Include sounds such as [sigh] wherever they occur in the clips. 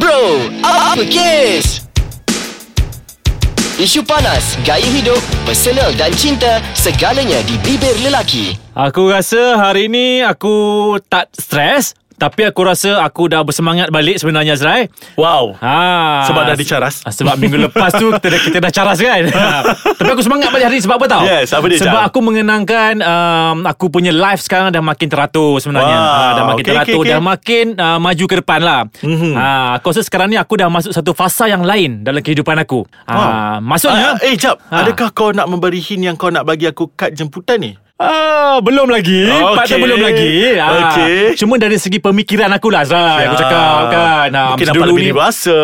Bro, apa kes? Isu panas, gaya hidup, personal dan cinta, segalanya di bibir lelaki. Aku rasa hari ni aku tak stres tapi aku rasa aku dah bersemangat balik sebenarnya Azrai. Wow. Ha, Sebab dah dicaras. se- Sebab minggu lepas tu kita dah, kita dah caras kan. [laughs] Ha, tapi aku semangat balik hari ni sebab apa tau? Yes, apa dia, Sebab Jal? aku mengenangkan um, aku punya live sekarang dah makin teratur sebenarnya. Wow. Ha, dah makin Okey, teratur, okey, okey. dah makin uh, maju ke depan lah. Mhm. Mm-hmm. Ha, aku rasa sekarang ni aku dah masuk satu fasa yang lain dalam kehidupan aku. Ha, Wow. maksudnya Ah, eh, jap. Ha. Adakah kau nak memberi hint yang kau nak bagi aku kad jemputan ni? Ah, belum lagi. Okey. Part dia belum lagi. Ah, Okey. Cuma dari segi pemikiran aku lah Zai. Aku cakap kan. Ah, Mungkin nampak dulu lebih dewasa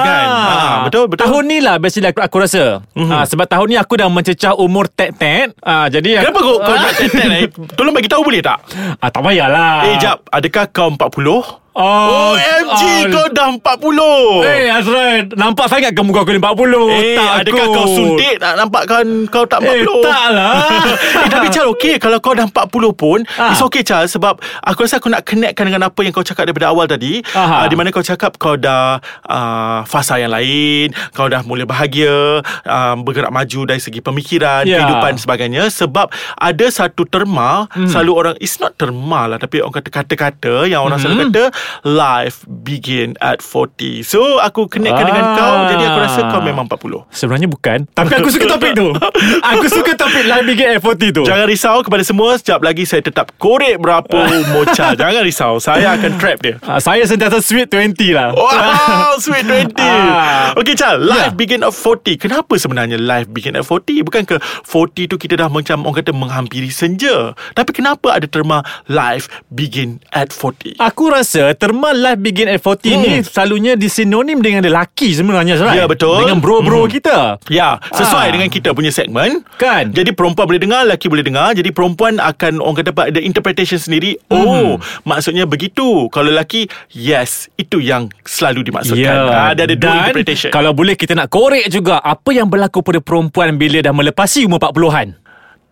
kan? Ah, betul, betul. Tahun ni lah Basically aku, aku rasa mm-hmm. ah, Sebab tahun ni aku dah mencecah umur tet-tet ah, Jadi Kenapa kau, kau ah, nak tetet eh? [laughs] Tolong bagi tahu boleh tak? ah, Tak payahlah Eh, jap. Adakah kau 40? Oh, OMG, ah, kau dah 40. Eh Azrael Nampak sangat ke muka aku ni 40 Eh, tak adakah aku. kau suntik nak nampakkan kau tak 40? Eh, tak lah. [laughs] eh, tapi Chal, okey. Kalau kau dah 40 pun, Ah. it's okay, Chal. Sebab aku rasa aku nak connectkan dengan apa yang kau cakap daripada awal tadi. Aha. Uh, di mana kau cakap kau dah uh, fasa yang lain. Kau dah mula bahagia. Uh, bergerak maju dari segi pemikiran, Ya. kehidupan sebagainya. Sebab ada satu terma, Hmm. selalu orang, it's not terma lah. Tapi orang kata kata-kata yang orang selalu Hmm. kata, life begin at 40. So, aku connectkan dengan Ah. kau. Jadi aku rasa kau memang 40. Sebenarnya bukan Tapi aku suka topik tu [laughs] Aku suka topik Live Begin F40 tu Jangan risau kepada semua Sekejap lagi saya tetap korek berapa mocha [laughs] Jangan risau Saya akan trap dia ah, Saya sentiasa sweet 20 lah Wow [laughs] Sweet 20 Ah. Okay Chal Life Ya. begin at 40 Kenapa sebenarnya Life begin at 40 Bukan ke 40 tu kita dah macam Orang kata menghampiri senja Tapi kenapa ada terma Life begin at 40 Aku rasa terma life begin at 40 hmm. ni selalunya disinonim dengan lelaki sebenarnya? Ya, betul. Dengan bro-bro Hmm. kita. Ya, sesuai Ah. dengan kita punya segmen. Kan? Jadi perempuan boleh dengar, lelaki boleh dengar. Jadi perempuan akan orang kata ada interpretation sendiri. Hmm. Oh, maksudnya begitu. Kalau lelaki, yes, itu yang selalu dimaksudkan. Ah, dia ada dua Ya. Dan interpretation. kalau boleh kita nak korek juga apa yang berlaku pada perempuan bila dah melepasi umur 40-an.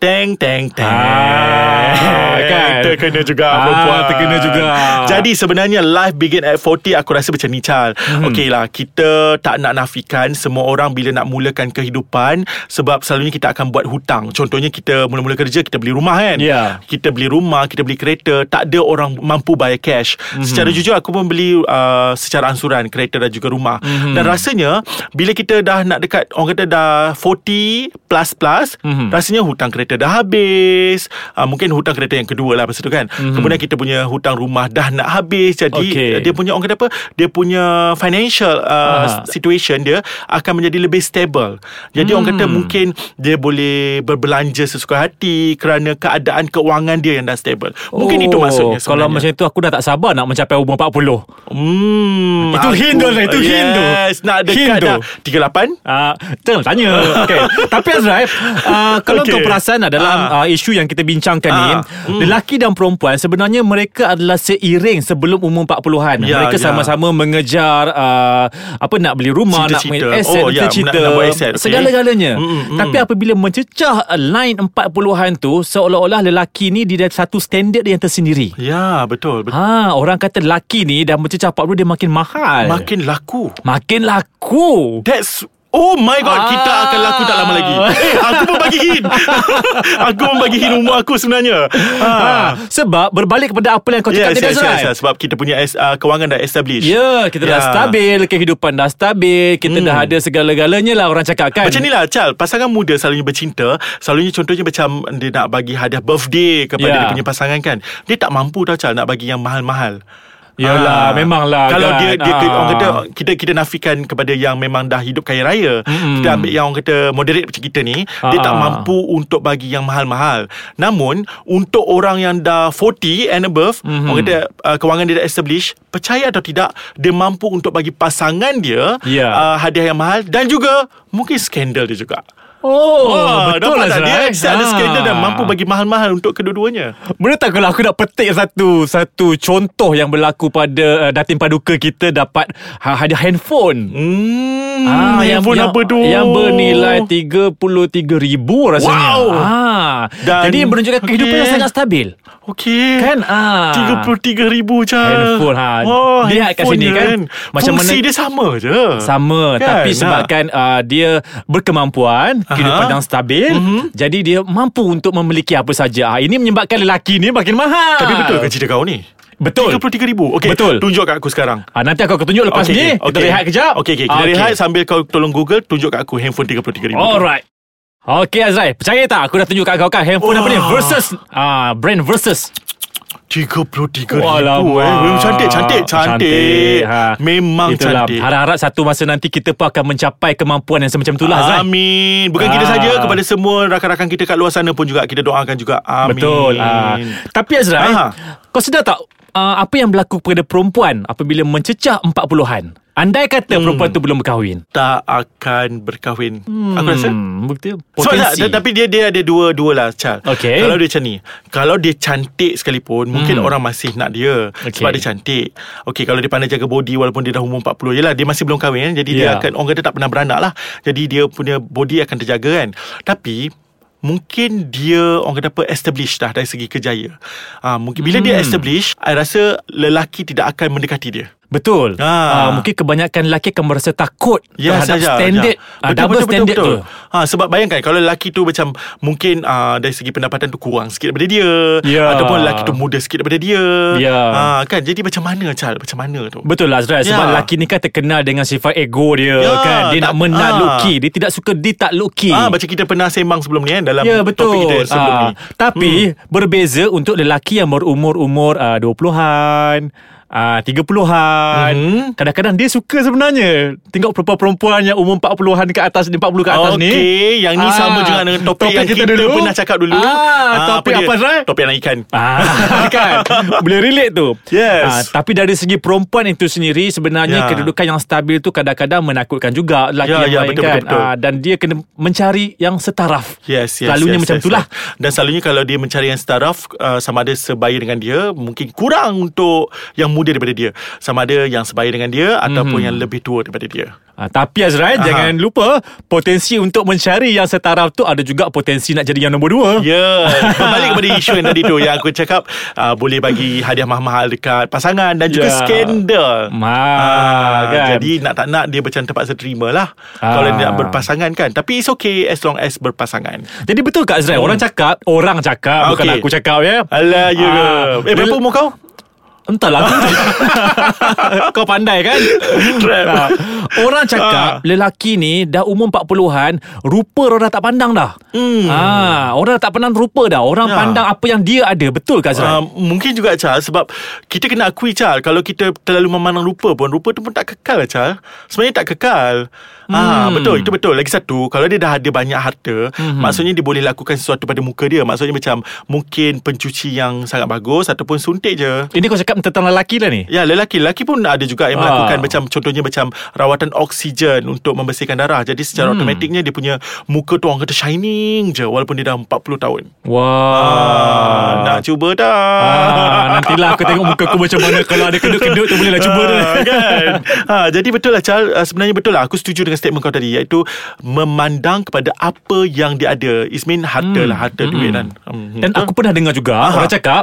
Teng teng teng. Ah, [laughs] kan? Terkena juga Ah, perempuan. terkena juga. Jadi sebenarnya life begin at 40 aku rasa macam ni Chal. Hmm. Okey lah kita tak nak nafikan semua orang bila nak mulakan kehidupan sebab selalunya kita akan buat hutang. Contohnya kita mula-mula kerja kita beli rumah kan. Ya. Kita beli rumah, kita beli kereta, tak ada orang mampu bayar cash. Mm-hmm. Secara jujur aku pun beli uh, secara ansuran kereta dan juga rumah. Mm-hmm. Dan rasanya bila kita dah nak dekat orang kata dah 40 plus plus, mm-hmm. rasanya hutang kereta dah habis. Uh, mungkin hutang kereta yang kedua lah masa tu kan. Mm-hmm. Kemudian kita punya hutang rumah dah nak habis. Jadi okay. dia punya orang kata apa? Dia punya financial Aha. uh, situation dia akan menjadi lebih stable. Jadi hmm. orang kata mungkin dia boleh berbelanja sesuka hati kerana keadaan keuangan dia yang dah stable. Mungkin itu maksudnya Oh, Kalau macam sebenarnya. itu aku dah tak sabar nak mencapai umur 40. Hmm, Itu hint tu, Azrai. Itu yes, hint tu. Yes, nak dekat tu. dah 38. Uh, jangan tanya okay. [laughs] Tapi Azrael uh, Kalau Okey. kau perasan lah Dalam Ah. uh, isu yang kita bincangkan ni Ah, hmm. Lelaki dan perempuan Sebenarnya mereka adalah seiring Sebelum umur 40-an Ya, Mereka ya. sama-sama mengejar uh, Apa nak beli rumah Nak Cita-cita. beli aset Oh, ya, Cita-cita nak- nak buat aset, okey. Segala-galanya Mm, mm, mm. Tapi apabila mencecah uh, Line 40-an tu Seolah-olah lelaki ni Dia ada satu standard yang tersendiri Ya, betul. betul. Ha, orang kata lelaki ni dah mencecah 40 dia makin mahal. Makin laku. makin laku. That's Oh my god Ah. Kita akan laku tak lama lagi [laughs] Eh aku pun bagi hint [laughs] Aku pun bagi hint umur aku sebenarnya ha. Ha, sebab berbalik kepada apa yang kau cakap Yes, tadi yes, yes, Azrai. yes, Sebab kita punya uh, Kewangan dah established Ya, kita dah Ya. stabil, kehidupan dah stabil, kita Hmm. dah ada segala-galanya lah orang cakap kan. Macam ni lah Chal Pasangan muda selalunya bercinta Selalunya contohnya macam Dia nak bagi hadiah birthday Kepada Ya. dia punya pasangan kan Dia tak mampu tau Chal Nak bagi yang mahal-mahal Yalah, memanglah Kalau kan. dia, dia Ah. orang kata kita kita nafikan kepada yang memang dah hidup kaya raya. Mm-mm. Kita ambil yang orang kata moderate macam kita ni, dia Ah. tak mampu untuk bagi yang mahal-mahal. Namun untuk orang yang dah 40 and above, Mhm. orang kata uh, kewangan dia dah establish, percaya atau tidak, dia mampu untuk bagi pasangan dia Ya. uh, hadiah yang mahal dan juga mungkin skandal dia juga. Oh, Wah, betul lah tak? Dia accept ada Ah. skandal dan mampu bagi mahal-mahal untuk kedua-duanya. Boleh tak kalau aku nak petik satu satu contoh yang berlaku pada uh, datin paduka kita dapat ha- hadiah handphone. Hmm, Ah, handphone yang, apa tu? Yang bernilai RM33,000 rasanya. Wow. Ah, Dan- jadi yang menunjukkan kehidupan okey. yang sangat stabil. Okey. Kan ah. RM33,000 Chal Handphone, ha. Wah, Lihat kat sini, kan. Macam Fungsi mana- dia sama je Sama Kan? Tapi sebabkan uh, Dia berkemampuan Kira pandang stabil Mhm. Jadi dia mampu Untuk memiliki apa saja Ah, Ini menyebabkan lelaki ni Makin mahal Tapi betul ke cerita kau ni? Betul RM33,000 Okey Betul. Tunjuk kat aku sekarang Ah, Nanti aku akan tunjuk lepas Okey, ni okey. Kita rehat kejap Okey, okey. Kita Ah, rehat sambil kau tolong Google tunjuk kat aku handphone RM33,000. Alright Okey Azrai Percaya tak Aku dah tunjuk kat kau kan Handphone apa ni Wah. Versus ah Brand versus RM33,000 Alamak. eh. Cantik, cantik, cantik. ha. Memang Itulah. cantik. Harap-harap satu masa nanti Kita pun akan mencapai Kemampuan yang semacam itulah Azrai Amin. Bukan kita Ah. saja kepada semua rakan-rakan kita kat luar sana pun juga kita doakan juga. Amin. Betul. Ah. Tapi Azrai, Aha. kau sedar tak uh, apa yang berlaku kepada perempuan apabila mencecah 40-an? Andai kata hmm. perempuan tu belum berkahwin. Tak akan berkahwin. Hmm. Aku rasa. Sebab tak, Potensi. tapi dia dia ada dua dua lah Chal Okey. Kalau dia macam ni Kalau dia cantik sekalipun Mungkin Hmm. orang masih nak dia Okey. Sebab dia cantik Okey kalau dia pandai jaga body Walaupun dia dah umur 40 Yelah dia masih belum kahwin Jadi dia Ya. akan Orang kata tak pernah beranak lah Jadi dia punya body akan terjaga kan Tapi Mungkin dia orang kata apa establish dah dari segi kejaya. Ah mungkin bila dia Hmm. establish, I rasa lelaki tidak akan mendekati dia. Betul. Ah. Uh, mungkin kebanyakan lelaki akan merasa takut Yes, terhadap saja, standard, ya. uh, double standard tu. Ha, sebab bayangkan kalau lelaki tu macam mungkin uh, dari segi pendapatan tu kurang sikit daripada dia Ya. ataupun lelaki tu muda sikit daripada dia. Ya. Ha, kan jadi macam mana Chal? Macam mana tu? Betul lah Azrael Sebab Ya. lelaki ni kan terkenal dengan sifat ego dia Ya, kan Dia nak tak- menat ah. loki Dia tidak suka dia tak loki Ah macam kita pernah sembang sebelum ni kan dalam Ya betul topik kita sebelum Ah, ni. Tapi berbeza untuk lelaki yang berumur-umur uh, 20-an uh, 30-an Mhm. Kadang-kadang dia suka sebenarnya Tengok perempuan-perempuan yang umur 40-an ke atas ni 40 ke atas ni Okey, yang ni Ah, sama juga dengan topik, topik yang kita kita, dulu. pernah cakap dulu. Ah, topik dia? apa, Zrai? Topik anak ikan. Ah, [laughs] kan Boleh relate tu Yes. Ah, Tapi dari segi perempuan itu sendiri Sebenarnya Ya. kedudukan yang stabil tu Kadang-kadang menakutkan juga Lelaki Ya, yang ya, lain betul, kan betul, betul. Ah, Dan dia kena mencari yang setaraf Yes, yes Selalunya yes, macam yes, itulah yes. Dan selalunya kalau dia mencari yang startup uh, Sama ada sebaya dengan dia Mungkin kurang untuk yang muda daripada dia Sama ada yang sebaya dengan dia Ataupun Mhm. yang lebih tua daripada dia Ah, tapi Azrael Aha. jangan lupa potensi untuk mencari yang setaraf tu ada juga potensi nak jadi yang nombor dua. Ya Kembali kepada isu yang tadi tu Yang aku cakap uh, Boleh bagi hadiah mahal-mahal Dekat pasangan Dan juga Ya. skandal Ma, Ah, kan? Jadi nak tak nak Dia macam terpaksa terima lah Ah. Kalau dia nak berpasangan kan Tapi it's okay As long as berpasangan Jadi betul Kak Azrael, Hmm. orang cakap, orang cakap, Ah, bukan aku cakap ya. Alah ya ke Ah, Eh berapa umur kau? Entahlah aku [laughs] Kau pandai kan Trap. Ah, Orang cakap Ah. Lelaki ni Dah umur 40-an Rupa orang dah tak pandang dah Hmm. ah, Orang dah tak pandang rupa dah Orang Ya. pandang apa yang dia ada Betul Kak Azrael Uh, mungkin juga Chal Sebab kita kena akui Chal Kalau kita terlalu memandang rupa pun Rupa tu pun tak kekal Chal Sebenarnya tak kekal Ah Hmm. betul itu betul lagi satu kalau dia dah ada banyak harta Mhm. maksudnya dia boleh lakukan sesuatu pada muka dia maksudnya macam mungkin pencuci yang sangat bagus ataupun suntik je Ini kau cakap tentang lelaki lah ni Ya lelaki Lelaki pun ada juga yang Ah. melakukan Macam contohnya macam Rawatan oksigen Untuk membersihkan darah Jadi secara Hmm. automatiknya Dia punya muka tu orang kata shining je Walaupun dia dah 40 tahun Wah ah, Nak cuba dah Ah, nantilah aku tengok muka aku macam mana Kalau ada kedut-kedut tu bolehlah cuba tu Ah, kan ha, Jadi betul lah Chal uh, Sebenarnya betul lah Aku setuju dengan statement kau tadi Iaitu Memandang kepada Apa yang dia ada It mean harta Hmm. lah Harta Hmm. duit kan Hmm, Dan betul? aku pernah dengar juga Aha. Orang cakap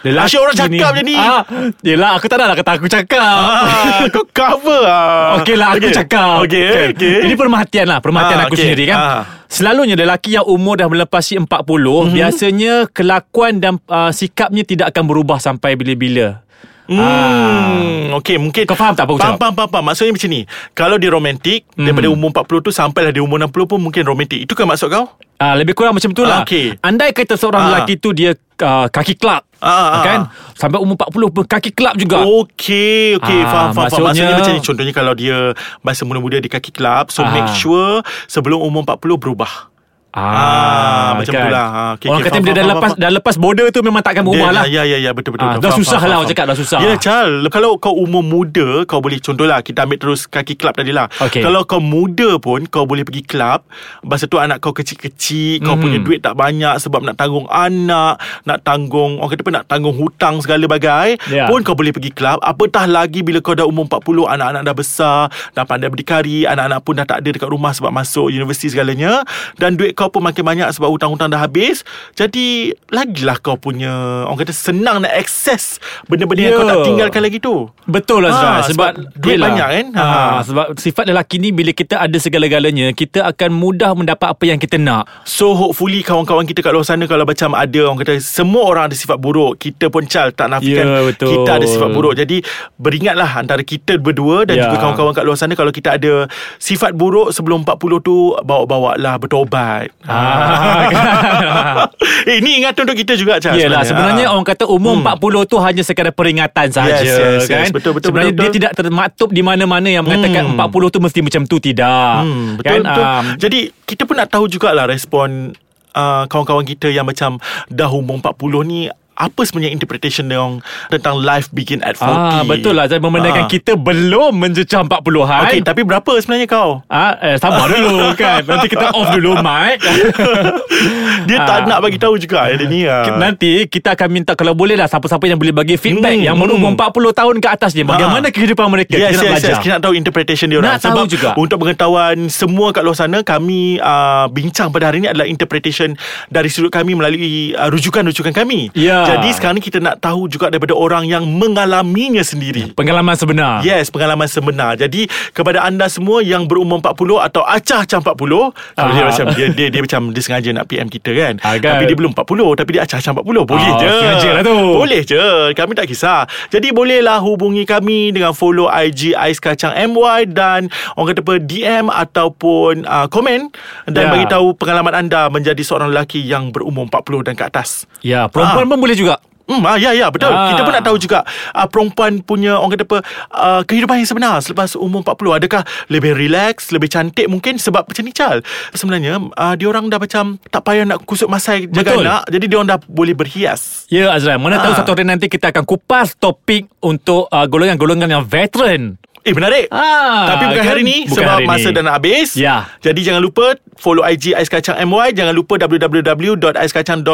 lelaki Asyik orang cakap je ni. ah, [laughs] Yelah aku tak nak lah kata aku cakap ah, Kau cover lah Okey lah aku Okey. cakap Okey Kan? okay. Ini perhatian lah Perhatian Ah, aku okey. sendiri kan Ah. Selalunya lelaki yang umur dah melepasi 40 Mhm. Biasanya kelakuan dan uh, sikapnya tidak akan berubah sampai bila-bila Ah. Hmm, okay, mungkin Kau faham tak apa aku faham, cakap? faham, faham, faham. Maksudnya macam ni Kalau dia romantik Hmm. Daripada umur 40 tu Sampailah dia umur 60 pun Mungkin romantik Itu kan maksud kau? Ah, lebih kurang macam itulah. Ah, okey. Andai kata seorang Ah. lelaki tu dia uh, kaki kelab. Ah, ah, Oh. kan? Sampai umur 40 pun kaki kelab juga. Okey, okey, Ah, faham, faham, faham. maksudnya- Maksudnya macam ni, contohnya kalau dia masa muda-muda di kaki kelab, so Ah. make sure sebelum umur 40 berubah. Ah, macam tu lah. Ah, okey, Orang okey, kata faham, dia dah faham, lepas faham. dah lepas border tu memang takkan berubah Dia- lah. Ya, ya, ya, betul, betul. Ah, betul. dah susah lah orang cakap, dah susah. Ya, Chal. Kalau kau umur muda, kau boleh, contohlah, kita ambil terus kaki kelab tadi lah. Okey. Kalau kau muda pun, kau boleh pergi kelab. Masa tu anak kau kecil-kecil, kau Mhm. punya duit tak banyak sebab nak tanggung anak, nak tanggung, orang kata apa, nak tanggung hutang segala bagai. Ya. Pun kau boleh pergi kelab. Apatah lagi bila kau dah umur 40, anak-anak dah besar, dah pandai berdikari, anak-anak pun dah tak ada dekat rumah sebab masuk universiti segalanya. Dan duit kau kau pun makin banyak sebab hutang-hutang dah habis. Jadi lagilah kau punya orang kata senang nak akses benda-benda yang Ya. kau tak tinggalkan lagi tu. Betul lah Ah, sebab, sebab duit yelah. banyak kan? ha. Ha. Sebab sifat lelaki ni Bila kita ada segala-galanya Kita akan mudah mendapat apa yang kita nak So hopefully kawan-kawan kita kat luar sana kalau macam ada orang kata semua orang ada sifat buruk, kita pun cal tak nafikan Ya, betul. kita ada sifat buruk. Jadi beringatlah antara kita berdua dan Ya. juga kawan-kawan kat luar sana kalau kita ada sifat buruk sebelum 40 tu bawa-bawa lah bertobat. Ah, [laughs] eh, ini ingatan untuk kita juga Cal Yelah sebenarnya orang kata umur Hmm. 40 tu hanya sekadar peringatan saja Yes, yes, yes. kan. Betul, betul, sebenarnya betul, dia tidak termaktub di mana-mana yang mengatakan Hmm. 40 tu mesti macam tu tidak. Hmm, betul kan? betul. Um, Jadi kita pun nak tahu jugalah respon uh, kawan-kawan kita yang macam dah umur 40 ni apa sebenarnya interpretation dia orang tentang life begin at 40. Ah betul lah Zai memandangkan Ah. kita belum mencecah 40-an. Okey, tapi berapa sebenarnya kau? Ah, eh, sabar dulu [laughs] kan. Nanti kita off dulu mic. [laughs] Dia Ah. tak nak bagi tahu juga dia ni. ah. Nanti kita akan minta kalau boleh lah siapa-siapa yang boleh bagi feedback Hmm, yang berumur hmm. 40 tahun ke atas ni bagaimana kehidupan mereka Yes, kita nak yes, belajar. yes. Kita nak tahu interpretation dia orang. Nak tahu juga. untuk pengetahuan semua kat luar sana, kami uh, bincang pada hari ini adalah interpretation dari sudut kami melalui uh, rujukan-rujukan kami. Ya. Jadi sekarang ni kita nak tahu juga daripada orang yang mengalaminya sendiri. Pengalaman sebenar. Yes, pengalaman sebenar. Jadi kepada anda semua yang berumur 40 atau acah-acah 40, kalau dia Ah. macam dia, dia dia macam dia sengaja nak PM kita kan. Ah, kan. Tapi dia belum 40 tapi dia acah-acah 40. Boleh Ah, je. sengaja lah tu. Boleh je. Kami tak kisah. Jadi bolehlah hubungi kami dengan follow IG Ais Kacang MY dan orang kata apa DM ataupun uh, komen dan Ya. bagi tahu pengalaman anda menjadi seorang lelaki yang berumur 40 dan ke atas. Ya, perempuan Ah. pun boleh juga. Hmm, ah, ya, ya, betul. Ah. Kita pun nak tahu juga uh, perempuan punya orang kata apa uh, kehidupan yang sebenar selepas umur 40. Adakah lebih relax, lebih cantik mungkin sebab macam ni Chal. Sebenarnya uh, dia orang dah macam tak payah nak kusut masai jaga Betul. anak. Jadi dia orang dah boleh berhias. Ya Azrael Mana tahu Ah. satu hari nanti Kita akan kupas topik Untuk uh, golongan-golongan yang veteran Eh menarik. Ah, Tapi bukan kan? hari ni Bukan sebab hari masa ni. dah nak habis. Ya. Jadi jangan lupa follow IG Ais Kacang MY, jangan lupa www.aiskacang.my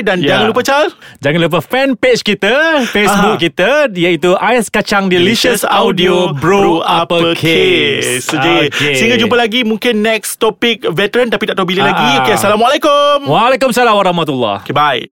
dan Ya. jangan lupa Chal Jangan lupa fan page kita Facebook Aha. kita Iaitu Ais Kacang Delicious Audio Bro So, je. Okey. Sehingga jumpa lagi Mungkin next topik veteran Tapi tak tahu bila Ah. lagi Okay Assalamualaikum Waalaikumsalam warahmatullahi Okay bye